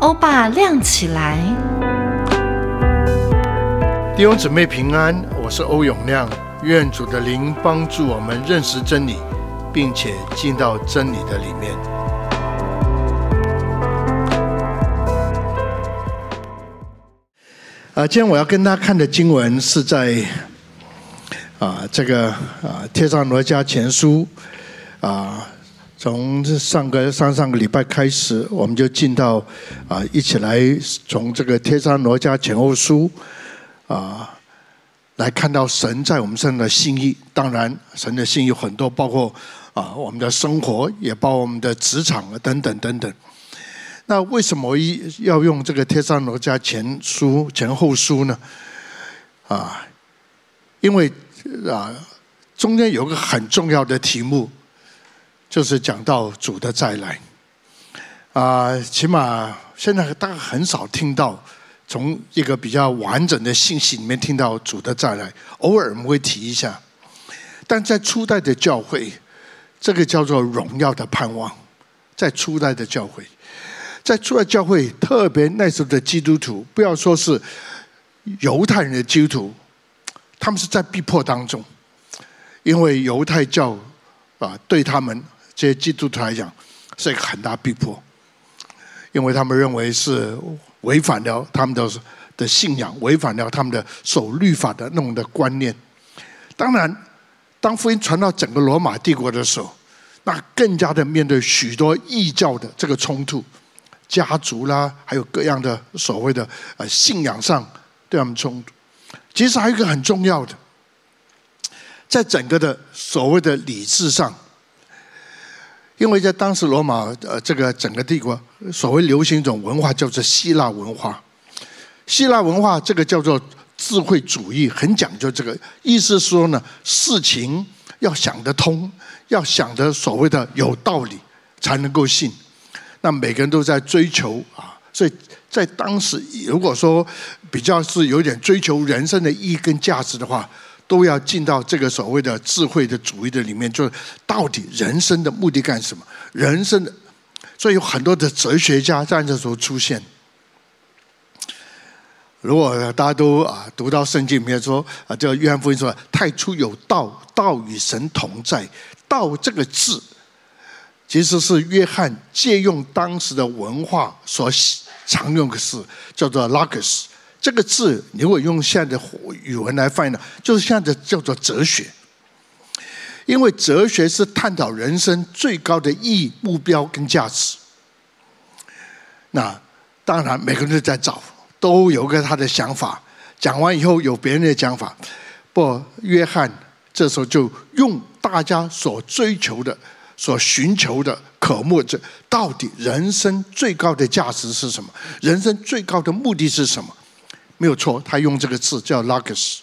欧巴亮起来，弟兄姊妹平安，我是欧永亮，愿主的灵帮助我们认识真理，并且进到真理的里面。啊，今天我要跟大家看的经文是在啊这个啊《帖撒罗尼迦前书》啊。从这上个上上个礼拜开始，我们就进到啊，一起来从这个天山罗家前后书啊，来看到神在我们身上的心意。当然，神的心意有很多，包括啊我们的生活，也包括我们的职场等等等等。那为什么一要用这个天山罗家前书前后书呢？啊，因为啊中间有个很重要的题目。就是讲到主的再来，啊，起码现在大家很少听到从一个比较完整的信息里面听到主的再来，偶尔我们会提一下，但在初代的教会，这个叫做荣耀的盼望，在初代的教会，在初代教会，特别那时候的基督徒，不要说是犹太人的基督徒，他们是在逼迫当中，因为犹太教啊对他们。这些基督徒来讲是一个很大逼迫，因为他们认为是违反了他们的的信仰，违反了他们的守律法的那种的观念。当然，当福音传到整个罗马帝国的时候，那更加的面对许多异教的这个冲突，家族啦，还有各样的所谓的呃信仰上对他们冲突。其实还有一个很重要的，在整个的所谓的理智上。因为在当时罗马呃这个整个帝国，所谓流行一种文化叫做希腊文化，希腊文化这个叫做智慧主义，很讲究这个意思说呢，事情要想得通，要想得所谓的有道理才能够信。那每个人都在追求啊，所以在当时如果说比较是有点追求人生的意义跟价值的话。都要进到这个所谓的智慧的主义的里面，就是到底人生的目的干什么？人生的，所以有很多的哲学家在这时候出现。如果大家都啊读到圣经里面说啊，这个约翰福音说太初有道，道与神同在。道这个字，其实是约翰借用当时的文化所常用的字，叫做 logos。这个字，如果用现在的语文来翻译呢，就是现在的叫做哲学。因为哲学是探讨人生最高的意义、目标跟价值。那当然，每个人都在找，都有个他的想法。讲完以后，有别人的讲法。不，约翰这时候就用大家所追求的、所寻求的、渴慕这到底人生最高的价值是什么？人生最高的目的是什么？没有错，他用这个字叫 logos，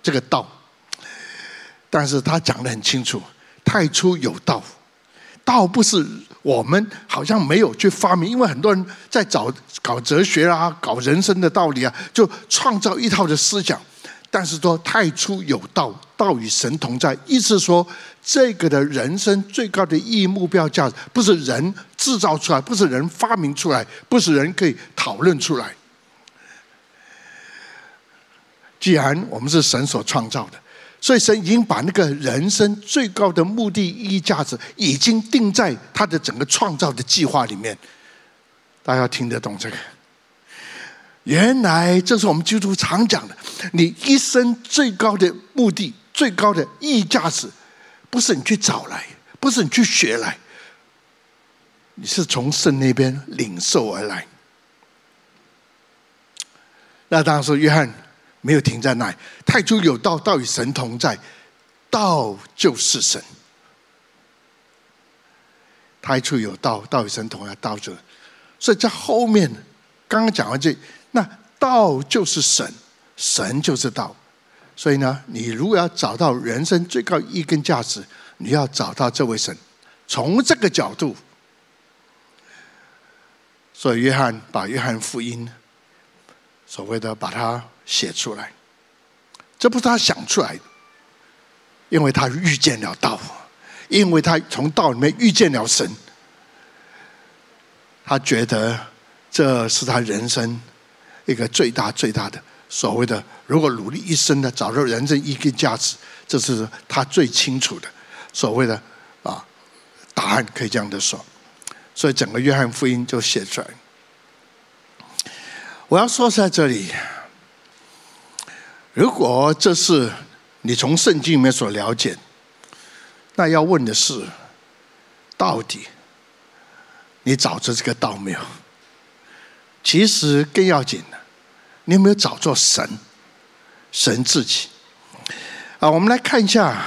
这个道。但是他讲的很清楚，太初有道，道不是我们好像没有去发明，因为很多人在找搞哲学啊，搞人生的道理啊，就创造一套的思想。但是说太初有道，道与神同在，意思说这个的人生最高的意义、目标、价值，不是人制造出来，不是人发明出来，不是人可以讨论出来。既然我们是神所创造的，所以神已经把那个人生最高的目的、意义、价值，已经定在他的整个创造的计划里面。大家听得懂这个？原来这是我们基督徒常讲的：你一生最高的目的、最高的意义、价值，不是你去找来，不是你去学来，你是从神那边领受而来。那当时约翰。没有停在那里，太初有道，道与神同在，道就是神。太初有道，道与神同在，道就是。所以在后面刚刚讲完这，那道就是神，神就是道。所以呢，你如果要找到人生最高意义跟价值，你要找到这位神。从这个角度，所以约翰把约翰福音所谓的把它。写出来，这不是他想出来的，因为他遇见了道，因为他从道里面遇见了神，他觉得这是他人生一个最大最大的所谓的，如果努力一生的找到人生意义价值，这是他最清楚的。所谓的啊答案，可以这样的说。所以整个约翰福音就写出来。我要说在这里，如果这是你从圣经里面所了解，那要问的是，到底你找着这个道没有？其实更要紧的，你有没有找着神？神自己啊，我们来看一下，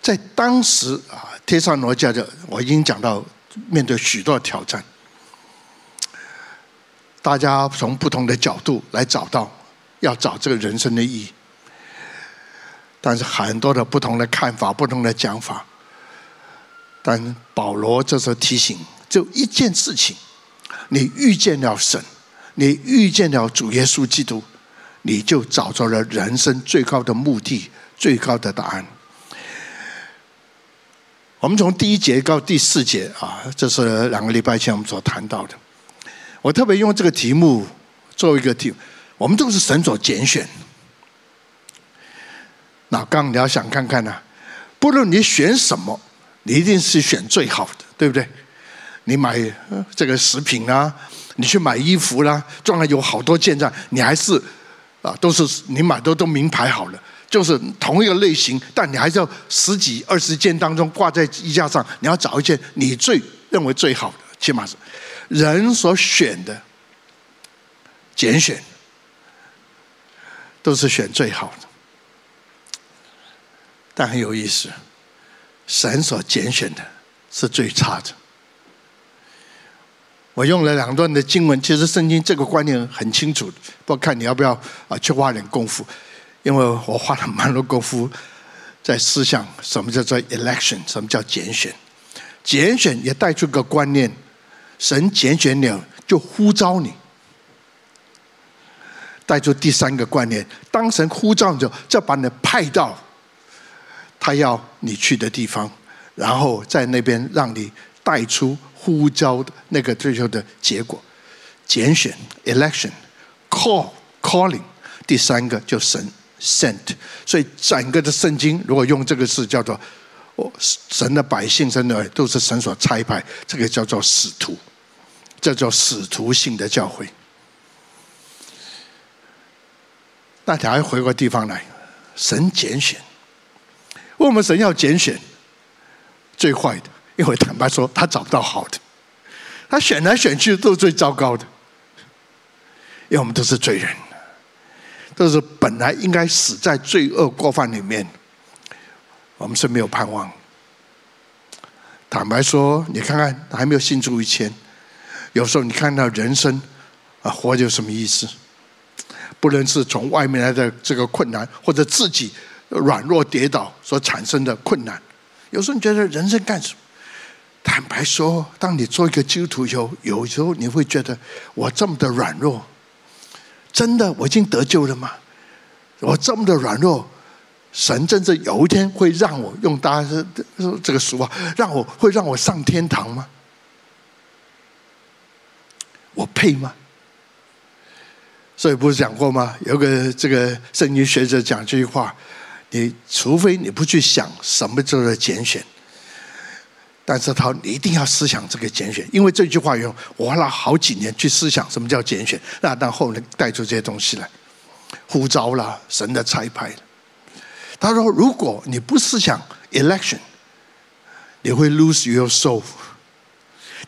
在当时啊，天上罗尼迦的，我已经讲到，面对许多挑战。大家从不同的角度来找到，要找这个人生的意义，但是很多的不同的看法、不同的讲法。但保罗这时候提醒，就一件事情：你遇见了神，你遇见了主耶稣基督，你就找着了人生最高的目的、最高的答案。我们从第一节到第四节啊，这是两个礼拜前我们所谈到的。我特别用这个题目做一个题，我们都是神所拣选。那刚你要想看看呢、啊，不论你选什么，你一定是选最好的，对不对？你买这个食品啊，你去买衣服啦、啊，当然有好多件在，你还是啊，都是你买的都名牌好了，就是同一个类型，但你还是要十几二十件当中挂在衣架上，你要找一件你最认为最好的，起码是。人所选的拣选，都是选最好的，但很有意思，神所拣选的是最差的。我用了两段的经文，其实圣经这个观念很清楚，不过看你要不要啊去花点功夫，因为我花了蛮多功夫在思想什么叫做 election，什么叫拣选，拣选也带出个观念。神拣选你，就呼召你，带出第三个观念：当神呼召你，就把你派到他要你去的地方，然后在那边让你带出呼召的那个最后的结果。拣选 （election），call calling，第三个就神 sent。所以整个的圣经，如果用这个字叫做“哦神的百姓”，真的都是神所差派，这个叫做使徒。这叫使徒性的教会。那还回过地方来，神拣选，为什么神要拣选最坏的？因为坦白说，他找不到好的，他选来选去都是最糟糕的。因为我们都是罪人，都是本来应该死在罪恶过犯里面，我们是没有盼望。坦白说，你看看还没有信主以前。有时候你看到人生啊，活着有什么意思？不论是从外面来的这个困难，或者自己软弱跌倒所产生的困难，有时候你觉得人生干什么？坦白说，当你做一个基督徒以后，有时候你会觉得我这么的软弱，真的我已经得救了吗？我这么的软弱，神真正有一天会让我用大家说这个俗话，让我会让我上天堂吗？我配吗？所以不是讲过吗？有个这个圣经学者讲这句话：你除非你不去想什么叫做拣选，但是他你一定要思想这个拣选，因为这句话用我花了好几年去思想什么叫拣选，那到后面带出这些东西来，呼召了神的差派。他说：如果你不思想 election，你会 lose your soul；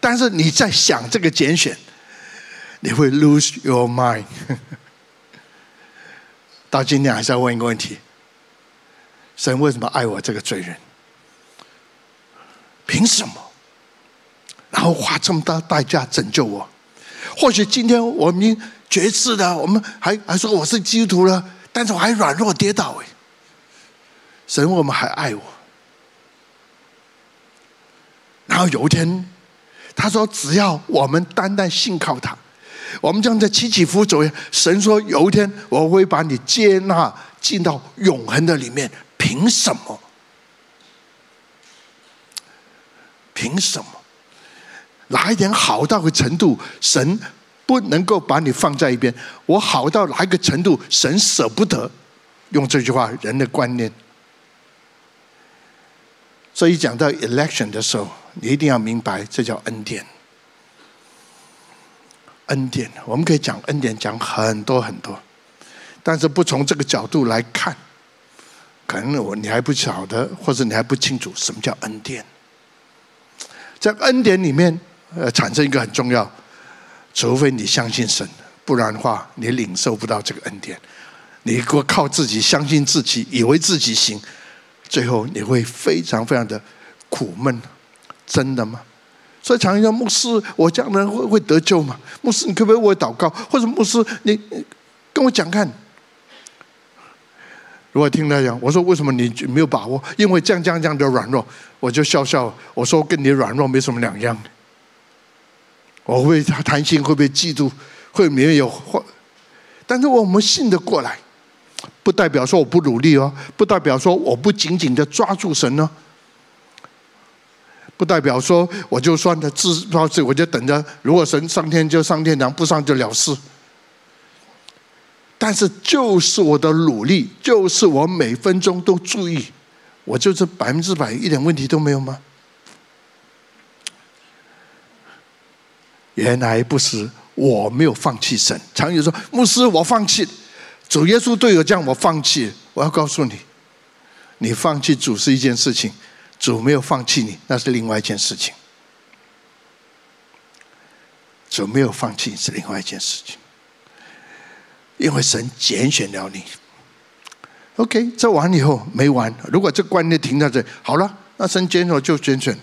但是你在想这个拣选。你会 lose your mind。到今天还是要问一个问题：神为什么爱我这个罪人？凭什么？然后花这么大代价拯救我？或许今天我们已经绝世了，我们还还说我是基督徒了，但是我还软弱跌倒。哎，神为什么还爱我？然后有一天，他说：“只要我们单单信靠他。”我们正在起起伏伏，神说有一天我会把你接纳进到永恒的里面，凭什么？凭什么？哪一点好到个程度，神不能够把你放在一边。我好到哪一个程度，神舍不得用这句话，人的观念。所以讲到 election 的时候，你一定要明白，这叫恩典。恩典，我们可以讲恩典，讲很多很多，但是不从这个角度来看，可能我你还不晓得，或者你还不清楚什么叫恩典。在恩典里面，呃，产生一个很重要，除非你相信神，不然的话，你领受不到这个恩典。你如果靠自己相信自己，以为自己行，最后你会非常非常的苦闷。真的吗？所以常常说牧师，我这样的人会会得救吗？牧师，你可不可以为我祷告？或者牧师，你跟我讲看。如果听他讲，我说为什么你没有把握？因为这样这样这样的软弱，我就笑笑，我说跟你软弱没什么两样。我会他贪心，会不会嫉妒？会没有？但是我们信得过来，不代表说我不努力哦，不代表说我不紧紧的抓住神呢。不代表说我就算他自发自，我就等着。如果神上天就上天堂，不上就了事。但是就是我的努力，就是我每分钟都注意，我就是百分之百一点问题都没有吗？原来不是，我没有放弃神。常有说牧师，我放弃主耶稣对我这样，我放弃。我要告诉你，你放弃主是一件事情。主没有放弃你，那是另外一件事情。主没有放弃你是另外一件事情，因为神拣选了你。OK，这完了以后没完。如果这观念停在这，好了，那神拣选就拣选。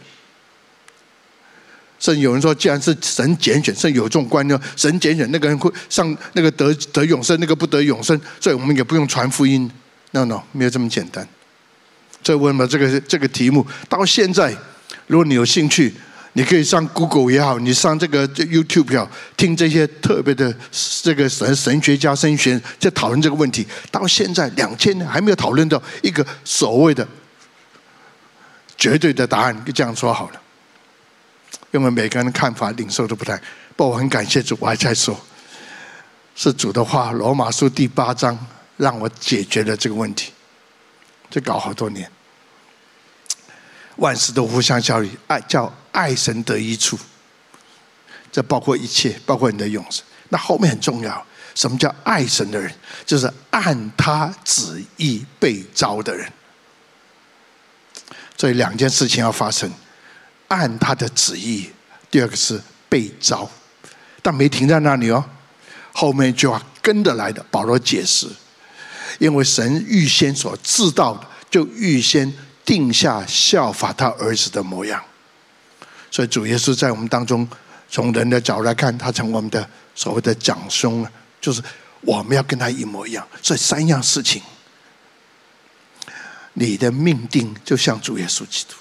甚至有人说，既然是神拣选，甚至有这种观念，神拣选那个人会上那个得得永生，那个不得永生，所以我们也不用传福音。No，No，没有这么简单。再问嘛，这个这个题目到现在，如果你有兴趣，你可以上 Google 也好，你上这个 YouTube 也好，听这些特别的这个神神学家、神学在讨论这个问题。到现在两千年还没有讨论到一个所谓的绝对的答案，就这样说好了。因为每个人的看法、领受都不太。不过我很感谢主，我还在说，是主的话，《罗马书》第八章让我解决了这个问题。这搞好多年，万事都互相效力，爱叫爱神得益处，这包括一切，包括你的永生。那后面很重要，什么叫爱神的人？就是按他旨意被召的人。所以两件事情要发生：按他的旨意，第二个是被召。但没停在那里哦，后面就要跟着来的。保罗解释。因为神预先所知道的，就预先定下效法他儿子的模样。所以主耶稣在我们当中，从人的角度来看，他成我们的所谓的长兄，就是我们要跟他一模一样。这三样事情，你的命定就像主耶稣基督。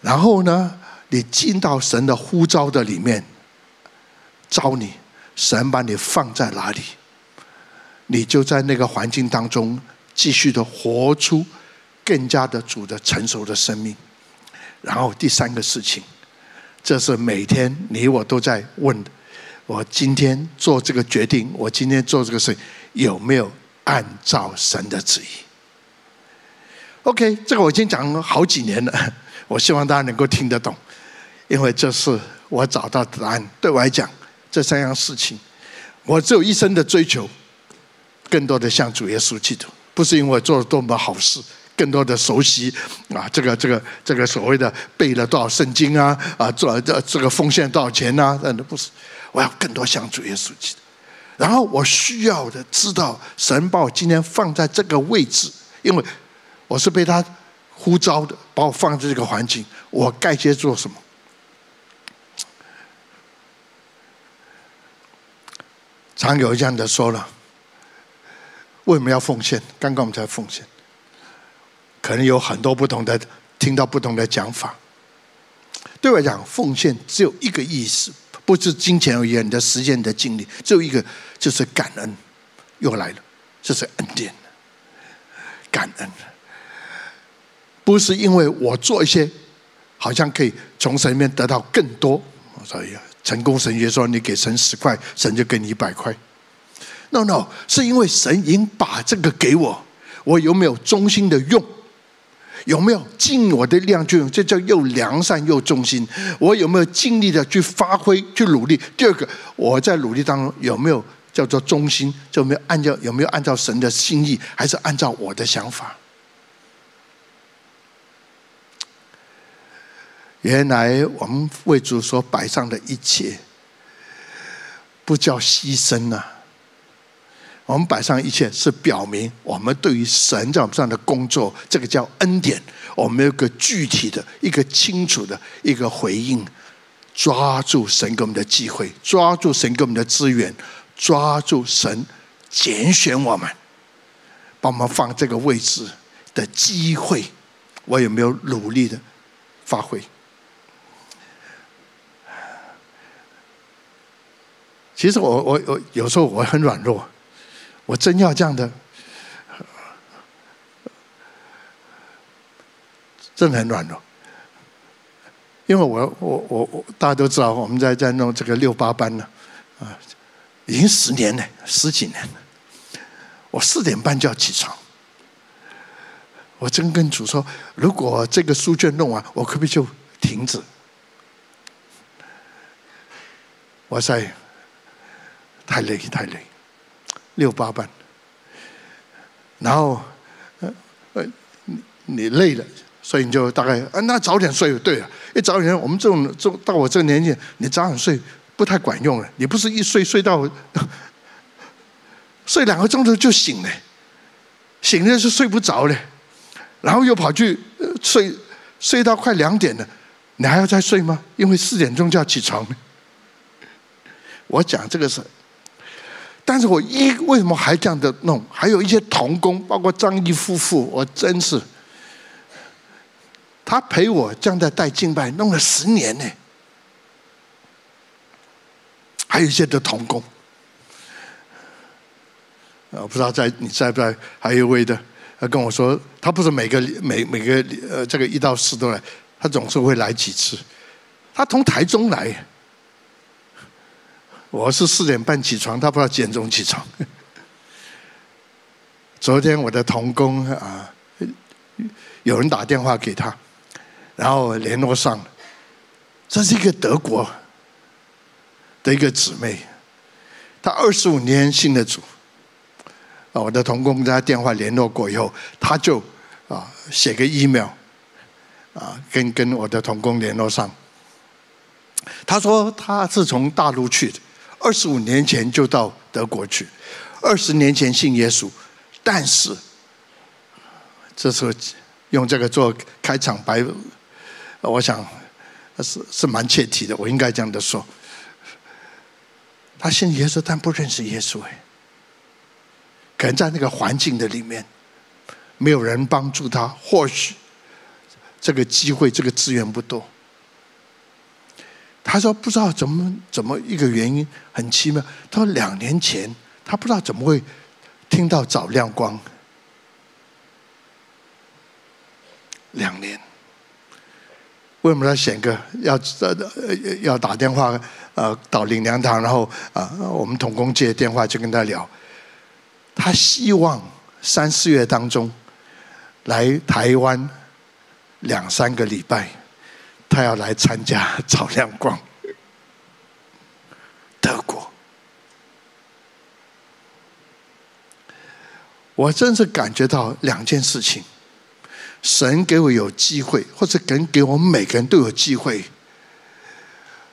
然后呢，你进到神的呼召的里面，召你，神把你放在哪里？你就在那个环境当中继续的活出更加的主的成熟的生命。然后第三个事情，这是每天你我都在问的：我今天做这个决定，我今天做这个事有没有按照神的旨意？OK，这个我已经讲了好几年了，我希望大家能够听得懂，因为这是我找到答案。对我来讲，这三样事情，我只有一生的追求。更多的像主耶稣基督，不是因为做了多么好事，更多的熟悉啊，这个这个这个所谓的背了多少圣经啊啊，做了这这个奉献多少钱啊？那不是，我要更多像主耶稣基督。然后我需要的知道，神把我今天放在这个位置，因为我是被他呼召的，把我放在这个环境，我该去做什么？常有这样的说了。为什么要奉献？刚刚我们在奉献，可能有很多不同的，听到不同的讲法。对我来讲，奉献只有一个意思，不是金钱而言，的时间、的精力，只有一个，就是感恩。又来了，这是恩典，感恩。不是因为我做一些，好像可以从神里面得到更多。我说呀，成功神学说，你给神十块，神就给你一百块。No No，是因为神已经把这个给我，我有没有忠心的用？有没有尽我的量去用？这叫又良善又忠心。我有没有尽力的去发挥、去努力？第二个，我在努力当中有没有叫做忠心？就没有按照有没有按照神的心意，还是按照我的想法？原来我们为主所摆上的一切，不叫牺牲呐、啊。我们摆上一切，是表明我们对于神在我们上的工作，这个叫恩典。我们有个具体的、一个清楚的一个回应，抓住神给我们的机会，抓住神给我们的资源，抓住神拣选我们，帮我们放这个位置的机会，我有没有努力的发挥？其实我我我有时候我很软弱。我真要这样的，真的很软弱。因为我我我我大家都知道，我们在在弄这个六八班呢，啊，已经十年了，十几年了。我四点半就要起床。我真跟主说，如果这个书卷弄完，我可不可以就停止？哇塞，太累太累。六八班，然后，呃，呃你累了，所以你就大概啊，那早点睡就。对了，一早点，我们这种这到我这个年纪，你早点睡不太管用了。你不是一睡睡到 睡两个钟头就醒了，醒了是睡不着了，然后又跑去睡睡到快两点了，你还要再睡吗？因为四点钟就要起床。我讲这个是。但是我一为什么还这样的弄？还有一些童工，包括张毅夫妇，我真是，他陪我这样在带敬拜，弄了十年呢。还有一些的童工，我不知道在你在不在？还有一位的，他跟我说，他不是每个每每个呃这个一到四都来，他总是会来几次。他从台中来。我是四点半起床，他不知道几点钟起床。昨天我的同工啊，有人打电话给他，然后联络上，这是一个德国的一个姊妹，她二十五年信的主。啊，我的同工跟他电话联络过以后，他就啊写个 email，啊跟跟我的同工联络上。他说他是从大陆去的。二十五年前就到德国去，二十年前信耶稣，但是这时候用这个做开场白，我想是是蛮切题的，我应该这样的说。他信耶稣，但不认识耶稣哎，可能在那个环境的里面，没有人帮助他，或许这个机会、这个资源不多。他说：“不知道怎么怎么一个原因，很奇妙。他说两年前，他不知道怎么会听到早亮光。两年，为什么他选个要呃要打电话呃到灵粮堂，然后啊、呃、我们同工接电话就跟他聊。他希望三四月当中来台湾两三个礼拜。”他要来参加 早亮光，德国，我真是感觉到两件事情：神给我有机会，或者给给我们每个人都有机会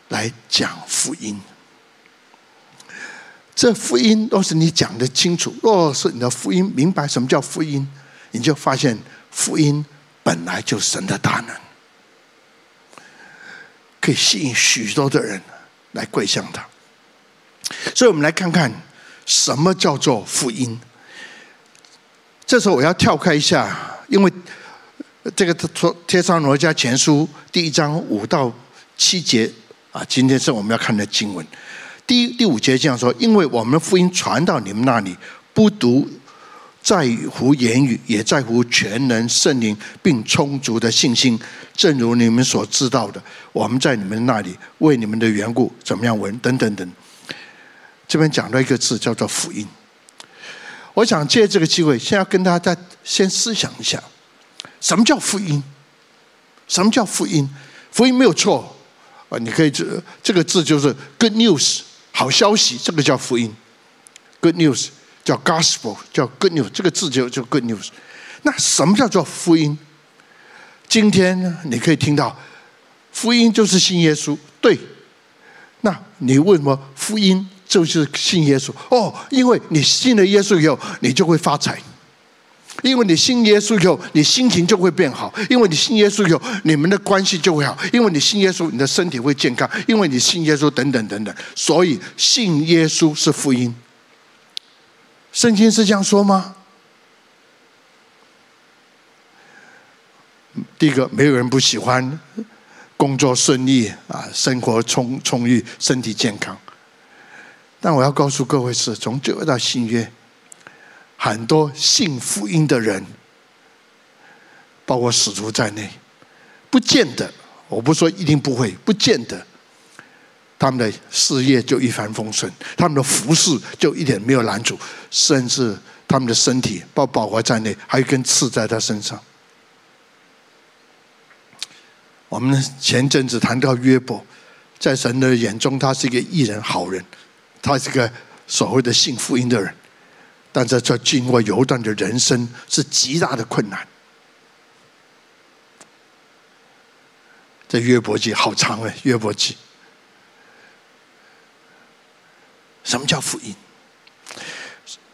来讲福音。这福音若是你讲得清楚，若是你的福音明白什么叫福音，你就发现福音本来就神的大能。可以吸引许多的人来跪向他，所以我们来看看什么叫做福音。这时候我要跳开一下，因为这个《帖撒罗尼迦前书》第一章五到七节啊，今天是我们要看的经文。第第五节这样说：“因为我们福音传到你们那里，不独在乎言语，也在乎全能圣灵并充足的信心。正如你们所知道的，我们在你们那里为你们的缘故怎么样闻等等等。这边讲到一个字叫做福音。我想借这个机会，先要跟大家先思想一下，什么叫福音？什么叫福音？福音没有错啊，你可以这这个字就是 good news，好消息，这个叫福音。good news 叫 gospel，叫 good news，这个字就就 good news。那什么叫做福音？今天，你可以听到福音就是信耶稣，对。那你为什么福音就是信耶稣？哦，因为你信了耶稣以后，你就会发财。因为你信耶稣以后，你心情就会变好；因为你信耶稣以后，你们的关系就会好；因为你信耶稣，你的身体会健康；因为你信耶稣，等等等等。所以信耶稣是福音。圣经是这样说吗？第一个，没有人不喜欢工作顺利啊，生活充充裕，身体健康。但我要告诉各位是，从旧约到新约。很多信福音的人，包括使徒在内，不见得，我不说一定不会，不见得，他们的事业就一帆风顺，他们的服饰就一点没有拦阻，甚至他们的身体，包括保罗在内，还有一根刺在他身上。我们前阵子谈到约伯，在神的眼中，他是一个艺人、好人，他是个所谓的信福音的人。但在这经过犹大的人生是极大的困难。这约伯记好长哎，约伯记。什么叫福音？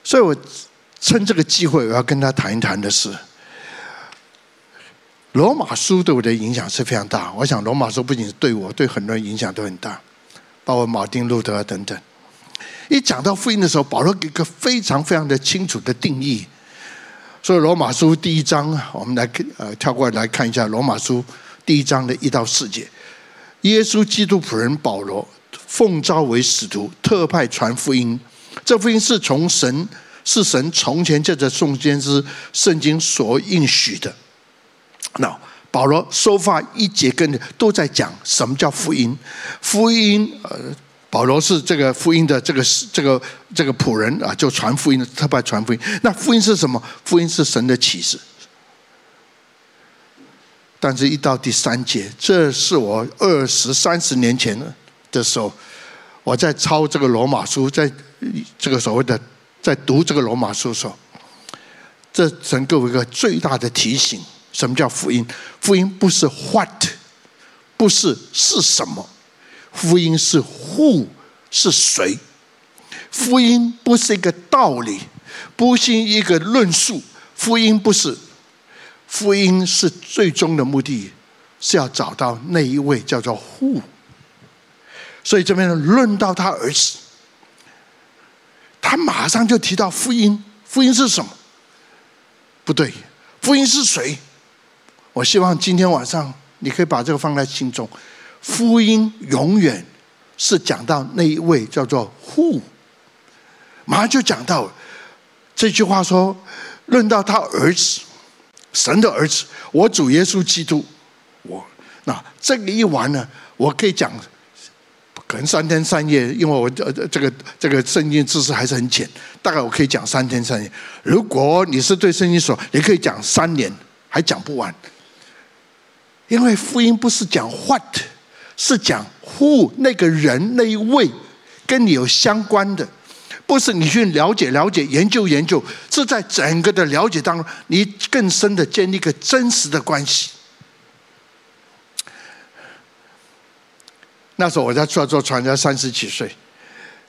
所以我趁这个机会，我要跟他谈一谈的是，罗马书对我的影响是非常大。我想罗马书不仅是对我，对很多人影响都很大，包括马丁路德等等。一讲到福音的时候，保罗给个非常非常的清楚的定义。所以罗马书第一章，我们来呃跳过来来看一下罗马书第一章的一到四节。耶稣基督仆人保罗奉召为使徒，特派传福音。这福音是从神，是神从前借着众先知圣经所应许的。那保罗说话一节跟着都在讲什么叫福音？福音呃。保罗是这个福音的这个这个这个仆人啊，就传福音的，特派传福音。那福音是什么？福音是神的启示。但是，一到第三节，这是我二十三十年前的时候，我在抄这个罗马书，在这个所谓的在读这个罗马书的时候，这曾给我一个最大的提醒：什么叫福音？福音不是 what，不是是什么。福音是 who 是谁？福音不是一个道理，不是一个论述。福音不是，福音是最终的目的，是要找到那一位叫做 who。所以这边论到他儿子，他马上就提到福音。福音是什么？不对，福音是谁？我希望今天晚上你可以把这个放在心中。福音永远是讲到那一位叫做 Who，马上就讲到这句话说，论到他儿子，神的儿子，我主耶稣基督，我那这个一完呢，我可以讲可能三天三夜，因为我呃这个这个圣经知识还是很浅，大概我可以讲三天三夜。如果你是对圣经说，你可以讲三年还讲不完，因为福音不是讲 What。是讲 who 那个人那一位跟你有相关的，不是你去了解了解研究研究，是在整个的了解当中，你更深的建立一个真实的关系。那时候我在做做传教三十几岁，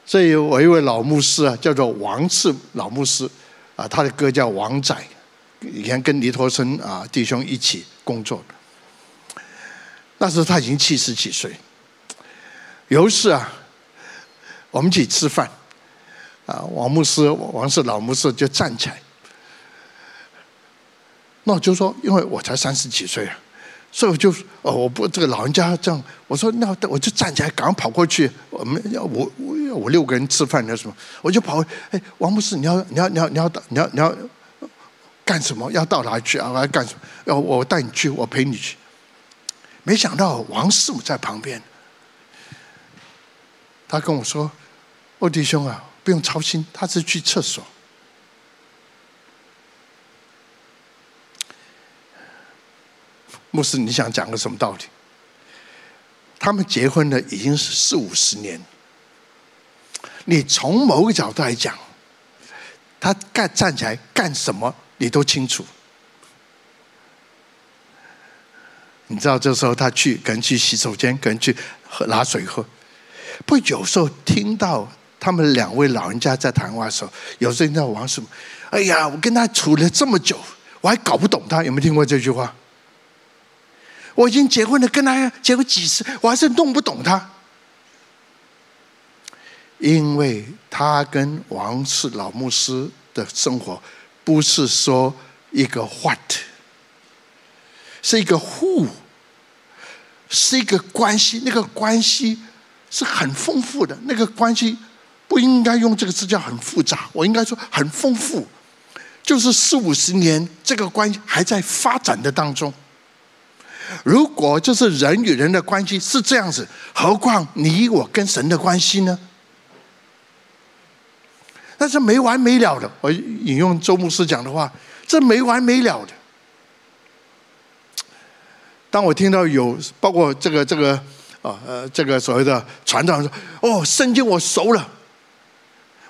所以我一位老牧师啊，叫做王次老牧师啊，他的哥叫王仔，以前跟尼托生啊弟兄一起工作。那时候他已经七十几岁，有一次啊，我们一起吃饭，啊，王牧师、王氏老牧师就站起来，那我就说，因为我才三十几岁啊，所以我就哦，我不这个老人家这样，我说那我就站起来，赶快跑过去，我们要五五五六个人吃饭，那什么，我就跑，哎，王牧师，你要你要你要你要你要你要干什么？要到哪去啊？我要干什么？要我带你去，我陪你去。没想到王师傅在旁边，他跟我说：“欧弟兄啊，不用操心，他是去厕所。”牧师，你想讲个什么道理？他们结婚了已经是四五十年，你从某个角度来讲，他干站起来干什么，你都清楚。你知道这时候他去，可能去洗手间，可能去喝拿水喝。不，有时候听到他们两位老人家在谈话的时候，有时候听到王师母：“哎呀，我跟他处了这么久，我还搞不懂他。”有没有听过这句话？我已经结婚了，跟他结婚几次，我还是弄不懂他，因为他跟王氏老牧师的生活不是说一个 what，是一个 who，是一个关系，那个关系是很丰富的，那个关系不应该用这个字叫很复杂，我应该说很丰富，就是四五十年这个关系还在发展的当中。如果就是人与人的关系是这样子，何况你我跟神的关系呢？那是没完没了的。我引用周牧师讲的话，这没完没了的。当我听到有包括这个这个啊呃这个所谓的传道人说：“哦，圣经我熟了，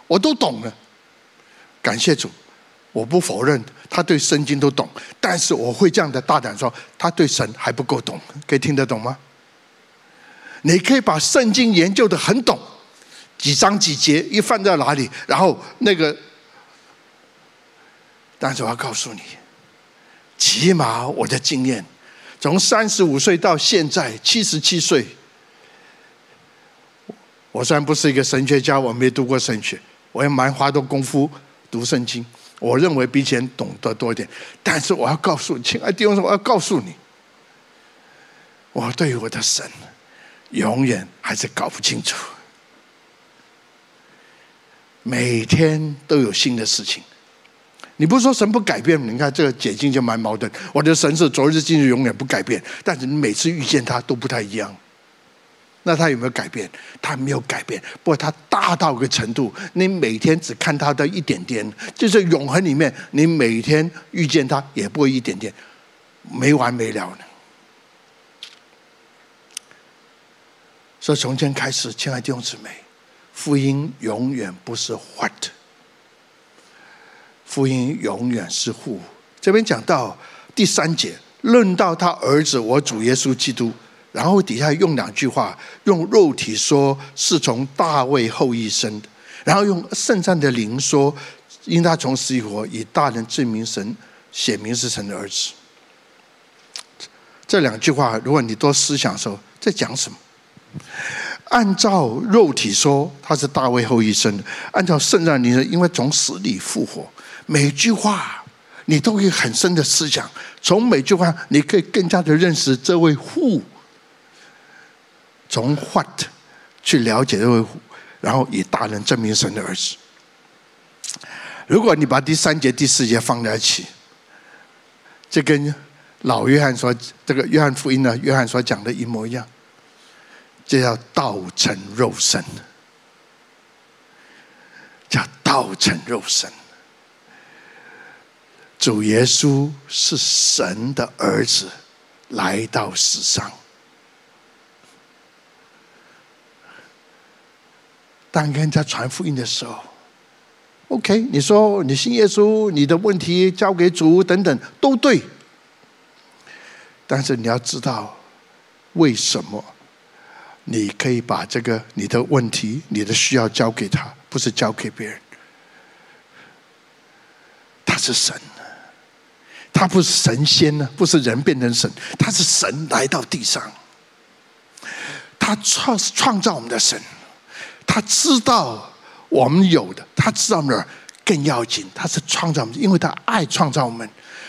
我都懂了。”感谢主。我不否认他对圣经都懂，但是我会这样的大胆说，他对神还不够懂，可以听得懂吗？你可以把圣经研究的很懂，几章几节一放在哪里，然后那个，但是我要告诉你，起码我的经验，从三十五岁到现在七十七岁，我虽然不是一个神学家，我没读过神学，我也蛮花多功夫读圣经。我认为比以前懂得多一点，但是我要告诉你，亲爱的弟兄，我要告诉你，我对于我的神，永远还是搞不清楚。每天都有新的事情，你不是说神不改变？你看这个解经就蛮矛盾。我的神是昨日、今日、永远不改变，但是你每次遇见他都不太一样。那他有没有改变？他没有改变，不过他大到个程度，你每天只看他的一点点，就是永恒里面，你每天遇见他也不会一点点，没完没了呢。所以从今天开始，亲爱的弟兄姊妹，福音永远不是 what，福音永远是 who。这边讲到第三节，论到他儿子，我主耶稣基督。然后底下用两句话，用肉体说是从大卫后裔生的，然后用圣善的灵说，因他从死以活，以大能证明神显明是神的儿子。这两句话，如果你多思想的时候，在讲什么？按照肉体说，他是大卫后裔生的；按照圣善灵说，因为从死里复活。每句话你都可以很深的思想，从每句话你可以更加的认识这位父。从 what 去了解这位，然后以大能证明神的儿子。如果你把第三节、第四节放在一起，这跟老约翰说这个约翰福音呢，约翰所讲的一模一样，这叫道成肉身，叫道成肉身。主耶稣是神的儿子，来到世上。当跟人家传福音的时候，OK，你说你信耶稣，你的问题交给主等等都对，但是你要知道为什么你可以把这个你的问题、你的需要交给他，不是交给别人。他是神，他不是神仙呢，不是人变成神，他是神来到地上，他创创造我们的神。他知道我们有的，他知道哪儿更要紧。他是创造我们，因为他爱创造我们，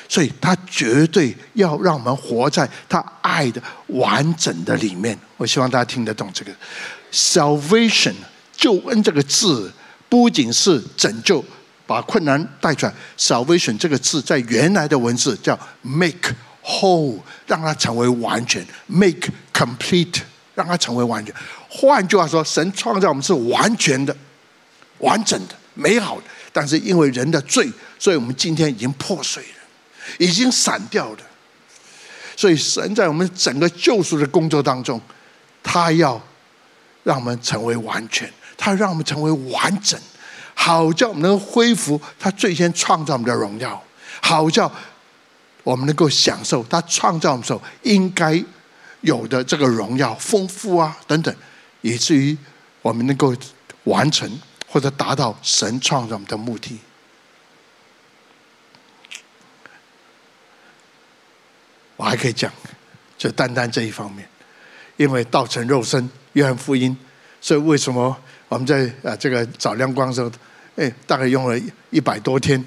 所以他绝对要让我们活在他爱的完整的里面。我希望大家听得懂这个 salvation 救恩这个字，不仅是拯救，把困难带出来。Salvation 这个字在原来的文字叫 make whole，让它成为完全；make complete，让它成为完全。换句话说，神创造我们是完全的、完整的、美好的。但是因为人的罪，所以我们今天已经破碎了，已经散掉了。所以神在我们整个救赎的工作当中，他要让我们成为完全，他让我们成为完整，好叫我们能恢复他最先创造我们的荣耀，好叫我们能够享受他创造我们时候应该有的这个荣耀、丰富啊等等，以至于我们能够完成或者达到神创造我们的目的。我还可以讲，就单单这一方面，因为道成肉身，约翰福音，所以为什么我们在啊这个找亮光的时候，哎，大概用了一百多天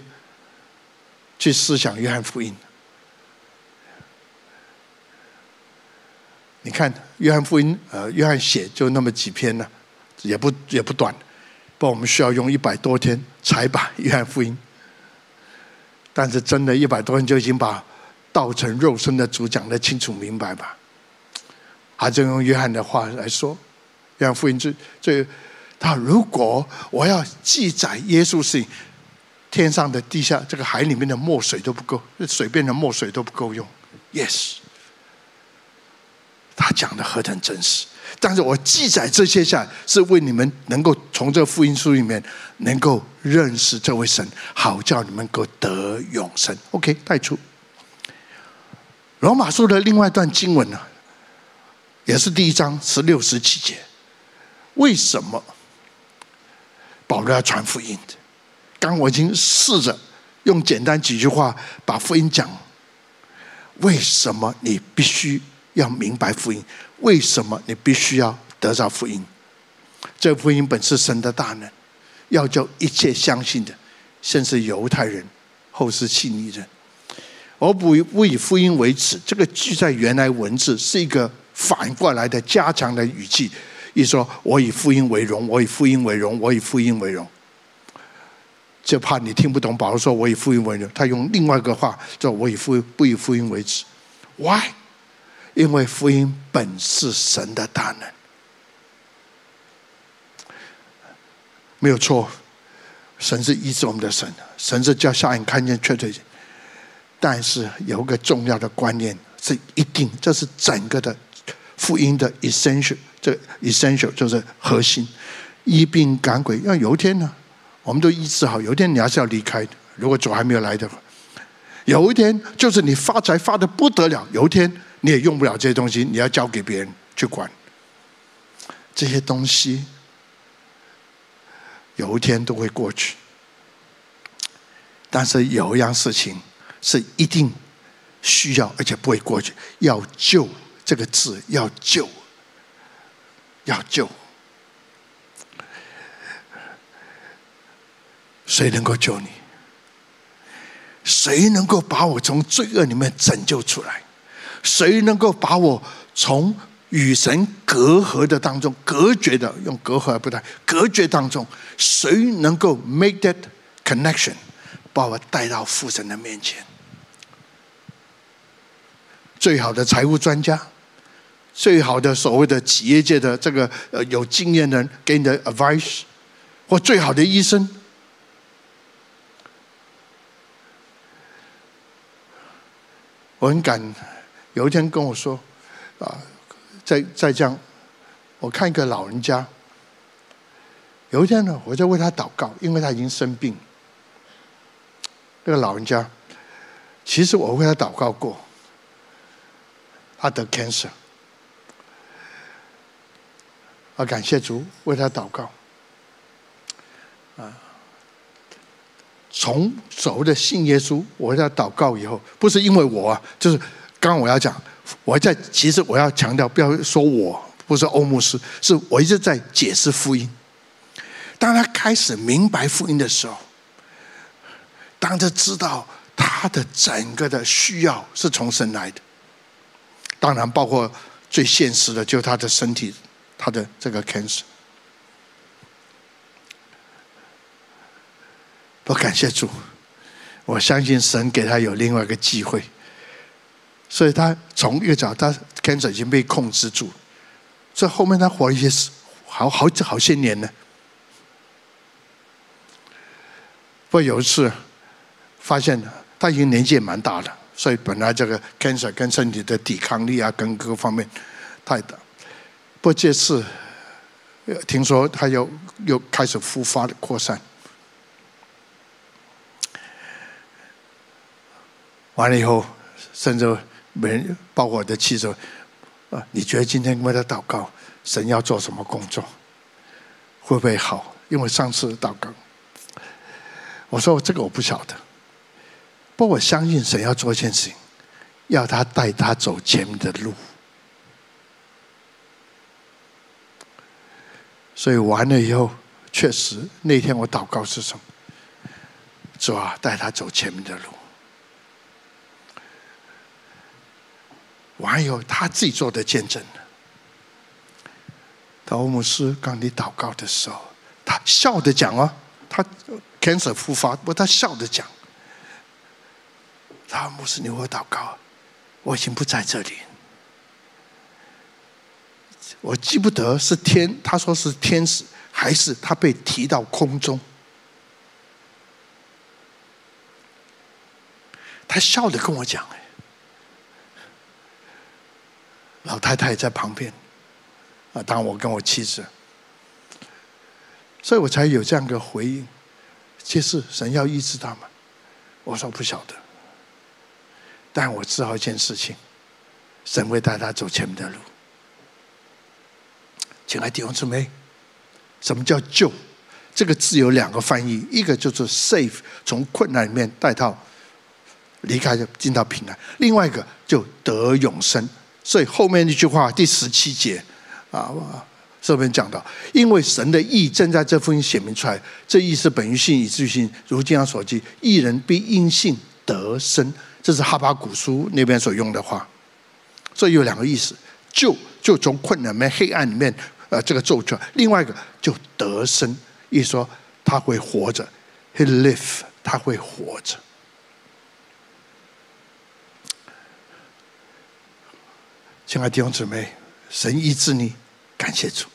去思想约翰福音。你看约翰福音，呃，约翰写就那么几篇呢，也不也不短，不，我们需要用一百多天才把约翰福音，但是真的，一百多天就已经把。道成肉身的主讲的清楚明白吧？还就用约翰的话来说，约翰福音最最，他如果我要记载耶稣是，天上的、地下、这个海里面的墨水都不够，水变成墨水都不够用。Yes，他讲的何等真实！但是我记载这些下，是为你们能够从这福音书里面能够认识这位神，好叫你们够得永生。OK，带出。罗马书的另外一段经文呢，也是第一章十六十七节。为什么保罗要传福音？刚我已经试着用简单几句话把福音讲。为什么你必须要明白福音？为什么你必须要得到福音？这福音本是神的大能，要叫一切相信的，先是犹太人，后是希利尼人。我不不以福音为耻，这个句在原来文字是一个反过来的加强的语气，一说我以福音为荣，我以福音为荣，我以福音为荣，就怕你听不懂。保罗说我以福音为荣，他用另外一个话叫我以福不以福音为耻。Why？因为福音本是神的大能，没有错。神是医治我们的神，神是叫瞎眼看见，瘸腿但是有个重要的观念是一定，这是整个的福音的 essential，这 essential 就是核心。医病赶鬼，要有一天呢，我们都医治好，有一天你还是要离开的。如果主还没有来的话，有一天就是你发财发的不得了，有一天你也用不了这些东西，你要交给别人去管。这些东西有一天都会过去，但是有一样事情。是一定需要，而且不会过去。要救这个字，要救，要救。谁能够救你？谁能够把我从罪恶里面拯救出来？谁能够把我从与神隔阂的当中隔绝的？用隔阂还不对，隔绝当中，谁能够 make that connection，把我带到父神的面前？最好的财务专家，最好的所谓的企业界的这个呃有经验的人给你的 advice，或最好的医生，我很感，有一天跟我说，啊，在在这样，我看一个老人家，有一天呢，我在为他祷告，因为他已经生病。那个老人家，其实我为他祷告过。他得 cancer，啊，感谢主为他祷告，从所谓的信耶稣，我在祷告以后，不是因为我，就是刚刚我要讲，我在其实我要强调，不要说我不是欧牧师，是我一直在解释福音。当他开始明白福音的时候，当他知道他的整个的需要是从神来的。当然，包括最现实的，就是他的身体，他的这个 cancer。我感谢主，我相信神给他有另外一个机会，所以他从一个角，他 cancer 已经被控制住，所以后面他活一些好好好些年呢。不过有一次发现他已经年纪也蛮大了，所以本来这个 cancer 跟身体的抵抗力啊，跟各方面太大。不过这次听说他又又开始复发的扩散。完了以后，甚至没人包括我的妻子啊，你觉得今天为他祷告，神要做什么工作？会不会好？因为上次祷告。我说这个我不晓得，不过我相信神要做一件事情，要他带他走前面的路。所以完了以后，确实那天我祷告是什么？主啊，带他走前面的路。完了以后，他自己做的见证。他欧姆斯刚你祷告的时候，他笑着讲哦，他。cancer 复发，不过他笑着讲：“他牧师，你为我祷告，我已经不在这里。我记不得是天，他说是天使，还是他被提到空中。他笑着跟我讲，哎，老太太在旁边，啊，当我跟我妻子，所以我才有这样的回应。”其实神要医治他们，我说不晓得，但我知道一件事情，神会带他走前面的路。亲爱的弟兄姊妹，什么叫救？这个字有两个翻译，一个就是 safe，从困难里面带到离开，进到平安；另外一个就得永生。所以后面那句话第十七节啊。这边讲到，因为神的意正在这封信显明出来，这意是本于信，以至于信。如经上所记，一人必因信得生。这是哈巴古书那边所用的话。所以有两个意思：救就从困难面、黑暗里面，呃，这个救出来；另外一个就得生，意思说他会活着，He live，他会活着。亲爱的弟兄姊妹，神医治你。感谢主，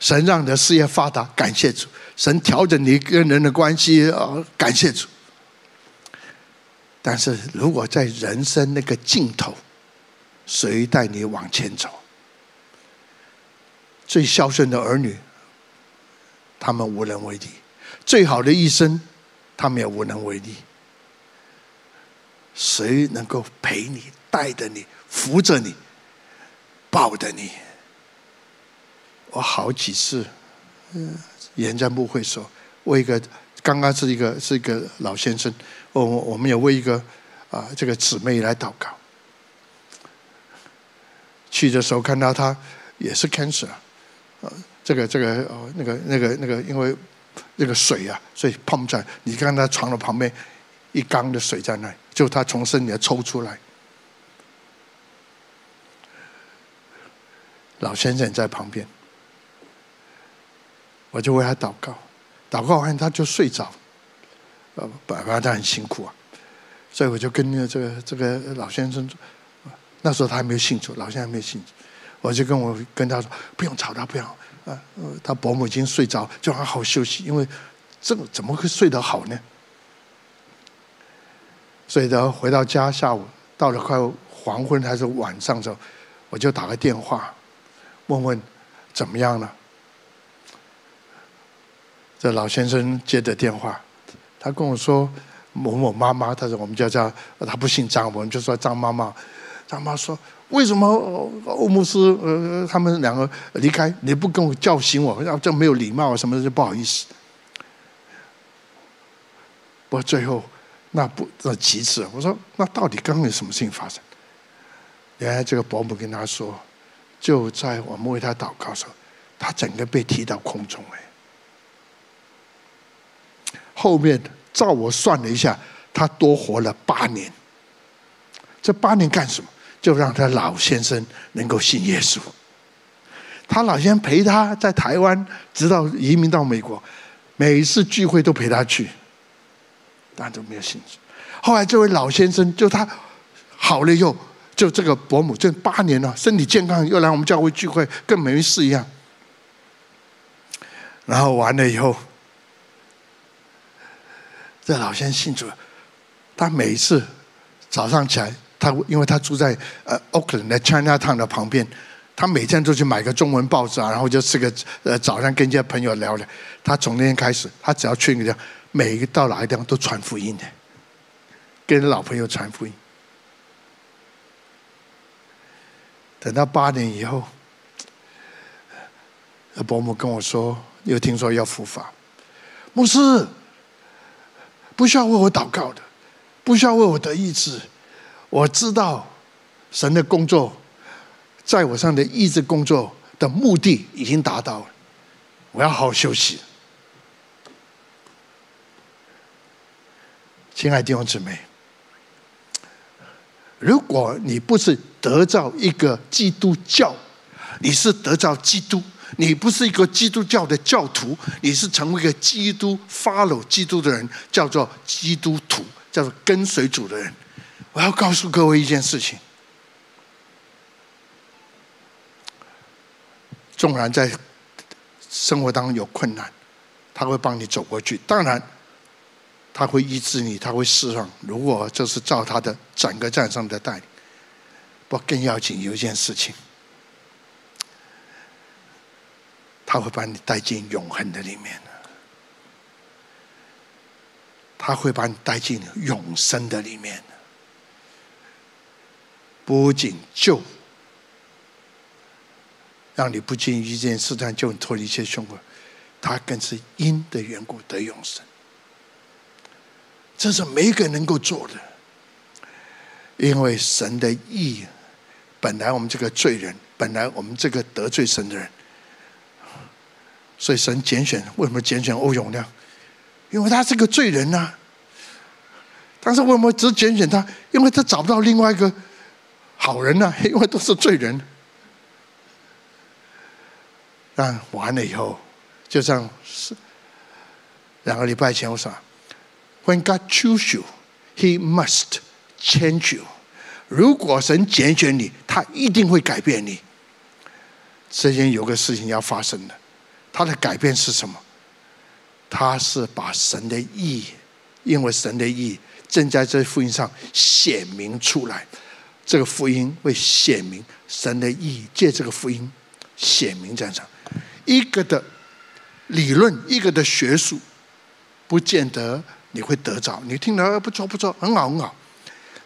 神让你的事业发达。感谢主，神调整你跟人的关系啊！感谢主。但是如果在人生那个尽头，谁带你往前走？最孝顺的儿女，他们无能为力；最好的医生，他们也无能为力。谁能够陪你、带着你、扶着你、抱着你？我好几次，嗯，沿着牧会说，为一个刚刚是一个是一个老先生，我我们也为一个啊这个姊妹来祷告。去的时候看到他也是 cancer，啊，这个这个哦那个那个那个因为那个水啊，所以碰在你看他床的旁边一缸的水在那，就他从身体抽出来，老先生在旁边。我就为他祷告，祷告完他就睡着，呃，爸爸他很辛苦啊，所以我就跟那个这个这个老先生，那时候他还没有信主，老先生还没有信主，我就跟我跟他说，不用吵他，不要，啊，他伯母已经睡着，就好好休息，因为这怎么会睡得好呢？所以呢，回到家下午到了快黄昏还是晚上的时候，我就打个电话，问问怎么样了。这老先生接的电话，他跟我说某某妈妈，他说我们叫叫他不姓张，我们就说张妈妈。张妈说：“为什么欧姆斯呃他们两个离开，你不跟我叫醒我，然后这没有礼貌什么就不好意思。”不过最后那不那其次，我说那到底刚刚有什么事情发生？原来这个伯母跟他说，就在我们为他祷告的时候，他整个被提到空中哎。后面照我算了一下，他多活了八年。这八年干什么？就让他老先生能够信耶稣。他老先生陪他在台湾，直到移民到美国，每次聚会都陪他去。但都没有信主。后来这位老先生，就他好了以后，就这个伯母，这八年了，身体健康，又来我们教会聚会，跟没事一样。然后完了以后，这老先生信主，他每一次早上起来，他因为他住在呃 Oakland 的 Chinatown 的旁边，他每天都去买个中文报纸啊，然后就吃个呃早上跟一些朋友聊聊。他从那天开始，他只要去那个，每一个到哪个地方都传福音的，跟老朋友传福音。等到八年以后，伯母跟我说。又听说要复发，牧师不需要为我祷告的，不需要为我得医治。我知道神的工作在我上的医治工作的目的已经达到了，我要好好休息。亲爱的弟兄姊妹，如果你不是得到一个基督教，你是得到基督。你不是一个基督教的教徒，你是成为一个基督 follow 基督的人，叫做基督徒，叫做跟随主的人。我要告诉各位一件事情：纵然在生活当中有困难，他会帮你走过去。当然，他会医治你，他会释放。如果这是照他的整个战争的带领，不更要紧有一件事情。他会把你带进永恒的里面，他会把你带进永生的里面。不仅救，让你不经一件试探就脱离一切凶恶，他更是因的缘故得永生。这是每一个人能够做的，因为神的义，本来我们这个罪人，本来我们这个得罪神的人。所以神拣选，为什么拣选欧永亮？因为他是个罪人呐、但是为什么只拣选他？因为他找不到另外一个好人呐、因为都是罪人。但完了以后，就像是两个礼拜前我说：“When God choose you, He must change you。”如果神拣选你，他一定会改变你。之前有个事情要发生的。他的改变是什么？他是把神的意义，因为神的意义正在这福音上显明出来。这个福音会显明神的意义，借这个福音显明在上。一个的理论，一个的学术，不见得你会得着。你听了不错不错，很好很好。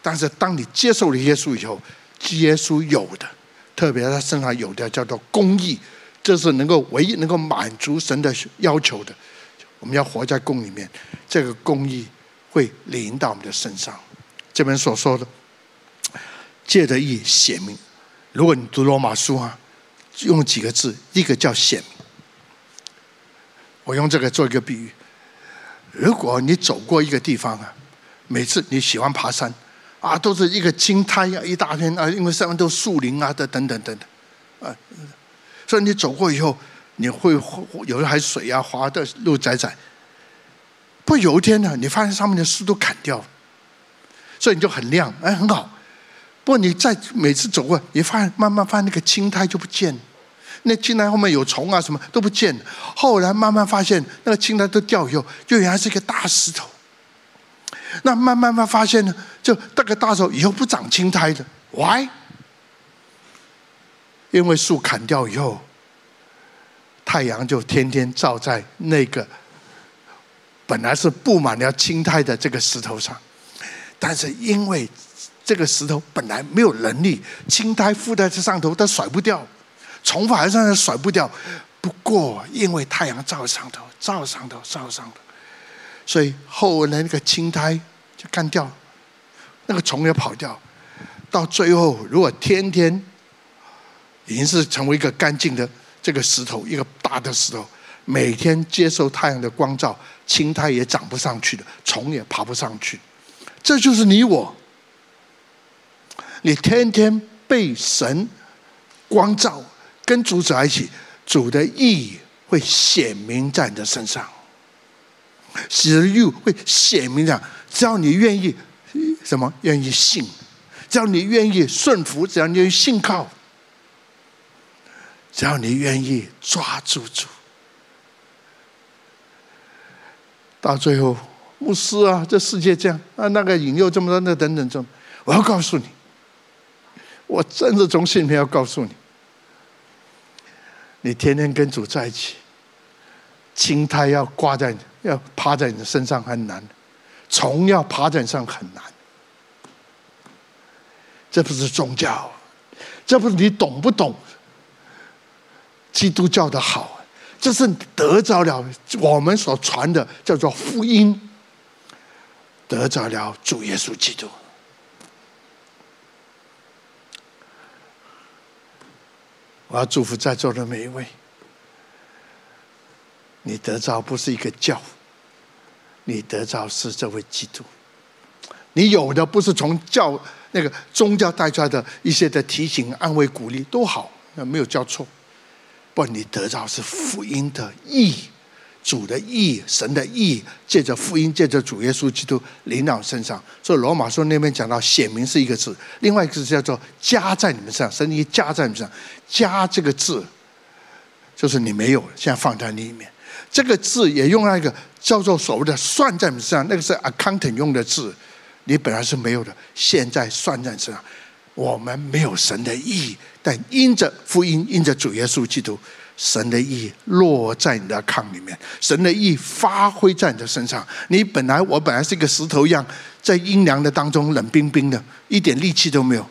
但是当你接受了耶稣以后，耶稣有的，特别他身上有的叫做公义。这是能够唯一能够满足神的要求的。我们要活在公里面，这个公义会临到我们的身上。这边所说的借着义显明。如果你读罗马书啊，用几个字，一个叫显。我用这个做一个比喻。如果你走过一个地方啊，每次你喜欢爬山啊，都是一个青苔啊，一大片啊，因为上面都是树林啊，等等等等啊。所以你走过以后，你会有一海水啊，滑的路窄窄。不有一天呢，你发现上面的树都砍掉了，所以你就很亮，哎，很好。不过你再每次走过，你发现慢慢发现那个青苔就不见了，那青苔后面有虫啊什么都不见了。后来慢慢发现那个青苔都掉以后，就原来是一个大石头。那慢慢慢发现呢，就那个大石头以后不长青苔的，why？因为树砍掉以后，太阳就天天照在那个本来是布满了青苔的这个石头上，但是因为这个石头本来没有能力，青苔附在这上头，它甩不掉，虫反而上它甩不掉。不过因为太阳照上头，照上头，照上头，所以后来那个青苔就干掉，那个虫也跑掉，到最后如果天天。已经是成为一个干净的这个石头，一个大的石头，每天接受太阳的光照，青苔也长不上去的，虫也爬不上去。这就是你我，你天天被神光照，跟主在一起，主的意义会显明在你的身上。使的义会显明的。只要你愿意，什么愿意信，只要你愿意顺服，只要你愿意信靠，只要你愿意抓住主，到最后，牧师啊，这世界这样啊，那个引诱这么多，那等等这，我要告诉你，我真的从心里面要告诉你，你天天跟主在一起，青苔要挂在要趴在你的身上很难。虫要爬在上很难，这不是宗教，这不是你懂不懂？基督教的好，这是得着了我们所传的叫做福音，得着了主耶稣基督。我要祝福在座的每一位，你得着不是一个教。你得着是这位基督，你有的不是从教那个宗教带出来的一些的提醒、安慰、鼓励都好，那没有教错。不，你得着是福音的义，主的义，神的义，借着福音，借着主耶稣基督临到身上。所以罗马书那边讲到显明是一个字，另外一个字叫做加在你们身上，神的加在你们身上。加这个字就是你没有，现在放在你里面。这个字也用那个叫做所谓的算在你们身上，那个是 accountant 用的字，你本来是没有的，现在算在身上。我们没有神的义，但因着福音，因着主耶稣基督，神的意落在你的炕里面，神的意发挥在你的身上。你本来我本来是一个石头一样，在阴凉的当中冷冰冰的，一点力气都没有，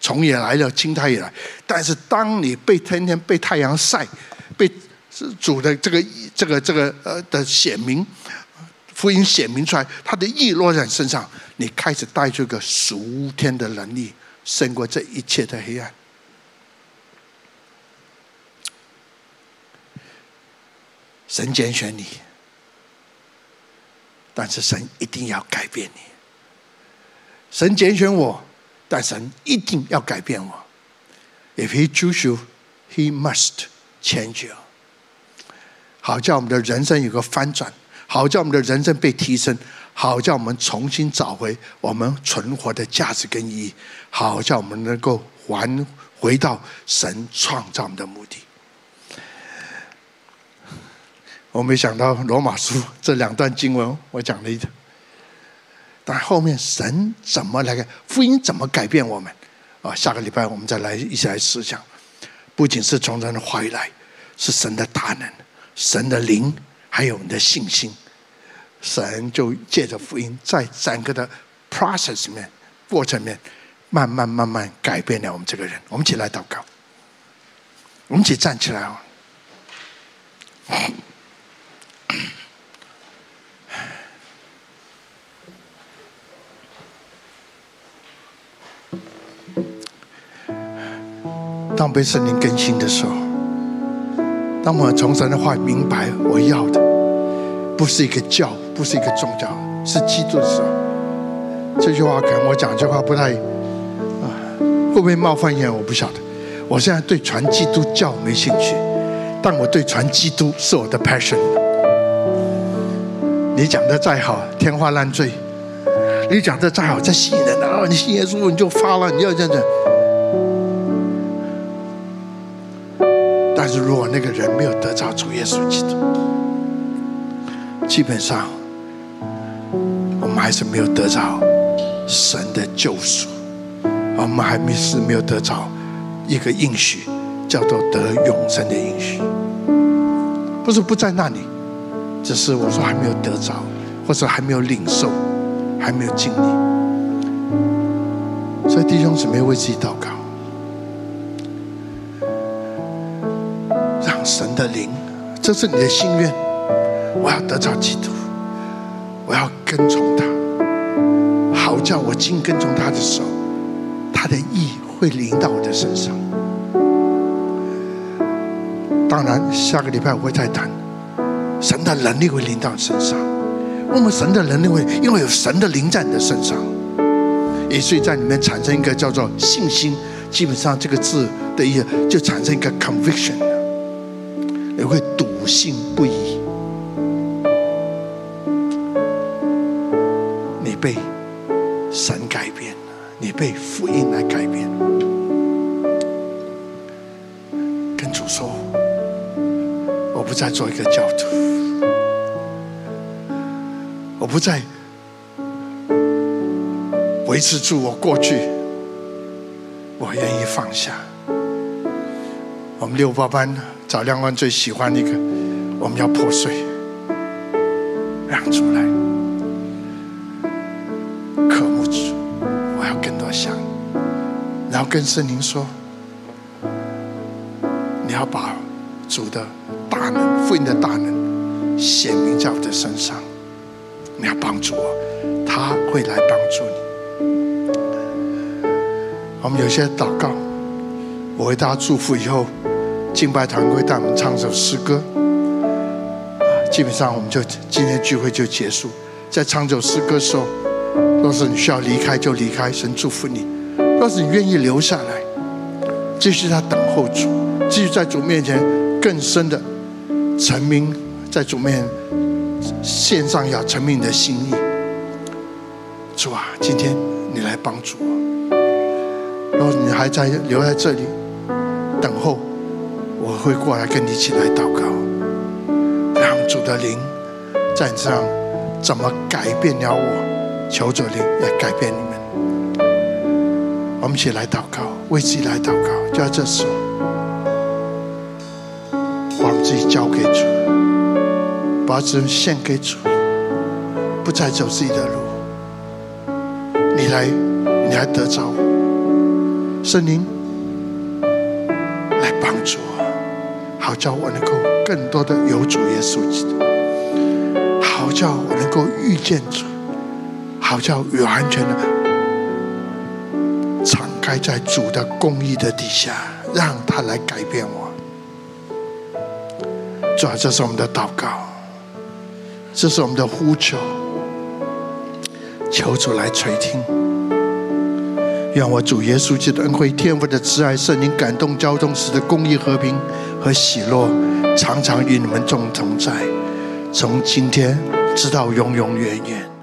虫也来了，青苔也来。但是当你被天天被太阳晒，被是主的这个这个这个呃的显明，福音显明出来，他的意落在你身上，你开始带出一个属天的能力，胜过这一切的黑暗。神拣选你，但是神一定要改变你。神拣选我，但神一定要改变我。If he choose you, he must change you. 好叫我们的人生有个翻转，好叫我们的人生被提升，好叫我们重新找回我们存活的价值跟意义，好叫我们能够还回到神创造的目的。我没想到罗马书这两段经文，我讲了一点，但后面神怎么来，福音怎么改变我们？啊，下个礼拜我们再来一起来思想，不仅是从人的话语来，是神的大能。神的灵，还有你的信心，神就借着福音，在整个的 process 里面、过程里面，慢慢慢慢改变了我们这个人。我们一起来祷告，我们一起站起来啊！当被圣灵更新的时候。当我从神的话明白，我要的不是一个教，不是一个宗教，是基督的时候，这句话可能我讲这话不太啊，会不会冒犯人？我不晓得。我现在对传基督教没兴趣，但我对传基督是我的 passion。你讲的再好，天花乱坠；你讲的再好，再吸引人啊！你信耶稣你就发了，你要这样子。但是如果那个人没有得着主耶稣基督，基本上我们还是没有得着神的救赎，我们还没是没有得着一个应许，叫做得永生的应许。不是不在那里，只是我说还没有得着，或者还没有领受，还没有经历。所以弟兄姊妹为自己祷告。让神的灵，这是你的心愿。我要得着基督，我要跟从他，好叫我尽跟从他的时候，他的意会临到我的身上。当然，下个礼拜我会再谈，神的能力会临到你身上。我们神的能力会，因为有神的灵在你的身上，也所以在里面产生一个叫做信心。基本上这个字的意思就产生一个 conviction。也会笃信不疑，你被神改变，你被福音来改变。跟主说，我不再做一个教徒，我不再维持住我过去，我愿意放下。我们六八班找亮光最喜欢的一个，我们要破碎，让出来，渴慕主，我要更多想，然后跟圣灵说，你要把主的大能、福音的大能显明在我的身上，帮助我，他会来帮助你。我们有些祷告，我为大家祝福以后。敬拜团会带我们唱首诗歌，基本上我们就今天聚会就结束。在唱首诗歌的时候，若是你需要离开就离开，神祝福你；若是你愿意留下来，继续在等候主，继续在主面前更深的成名，在主面前献上要陈明你的心意。主啊，今天你来帮助我。若你还在留在这里等候。我会过来跟你一起来祷告，让主的灵在这上怎么改变了我，求主灵也改变你们。我们一起来祷告，为自己来祷告。就在这时候，把我们自己交给，把自己献给主，不再走自己的路。你来，你来得着我，圣灵来帮助我。好叫我能够更多的有主耶稣基督，好叫我能够遇见主，好叫完全的敞开在主的公义的底下，让他来改变我。主啊，这是我们的祷告，这是我们的呼求，求主来垂听。愿我主耶稣基督的恩惠、天父的慈爱、圣灵感动、交通时的公益、和平和喜乐，常常与你们众同在，从今天直到永永远远。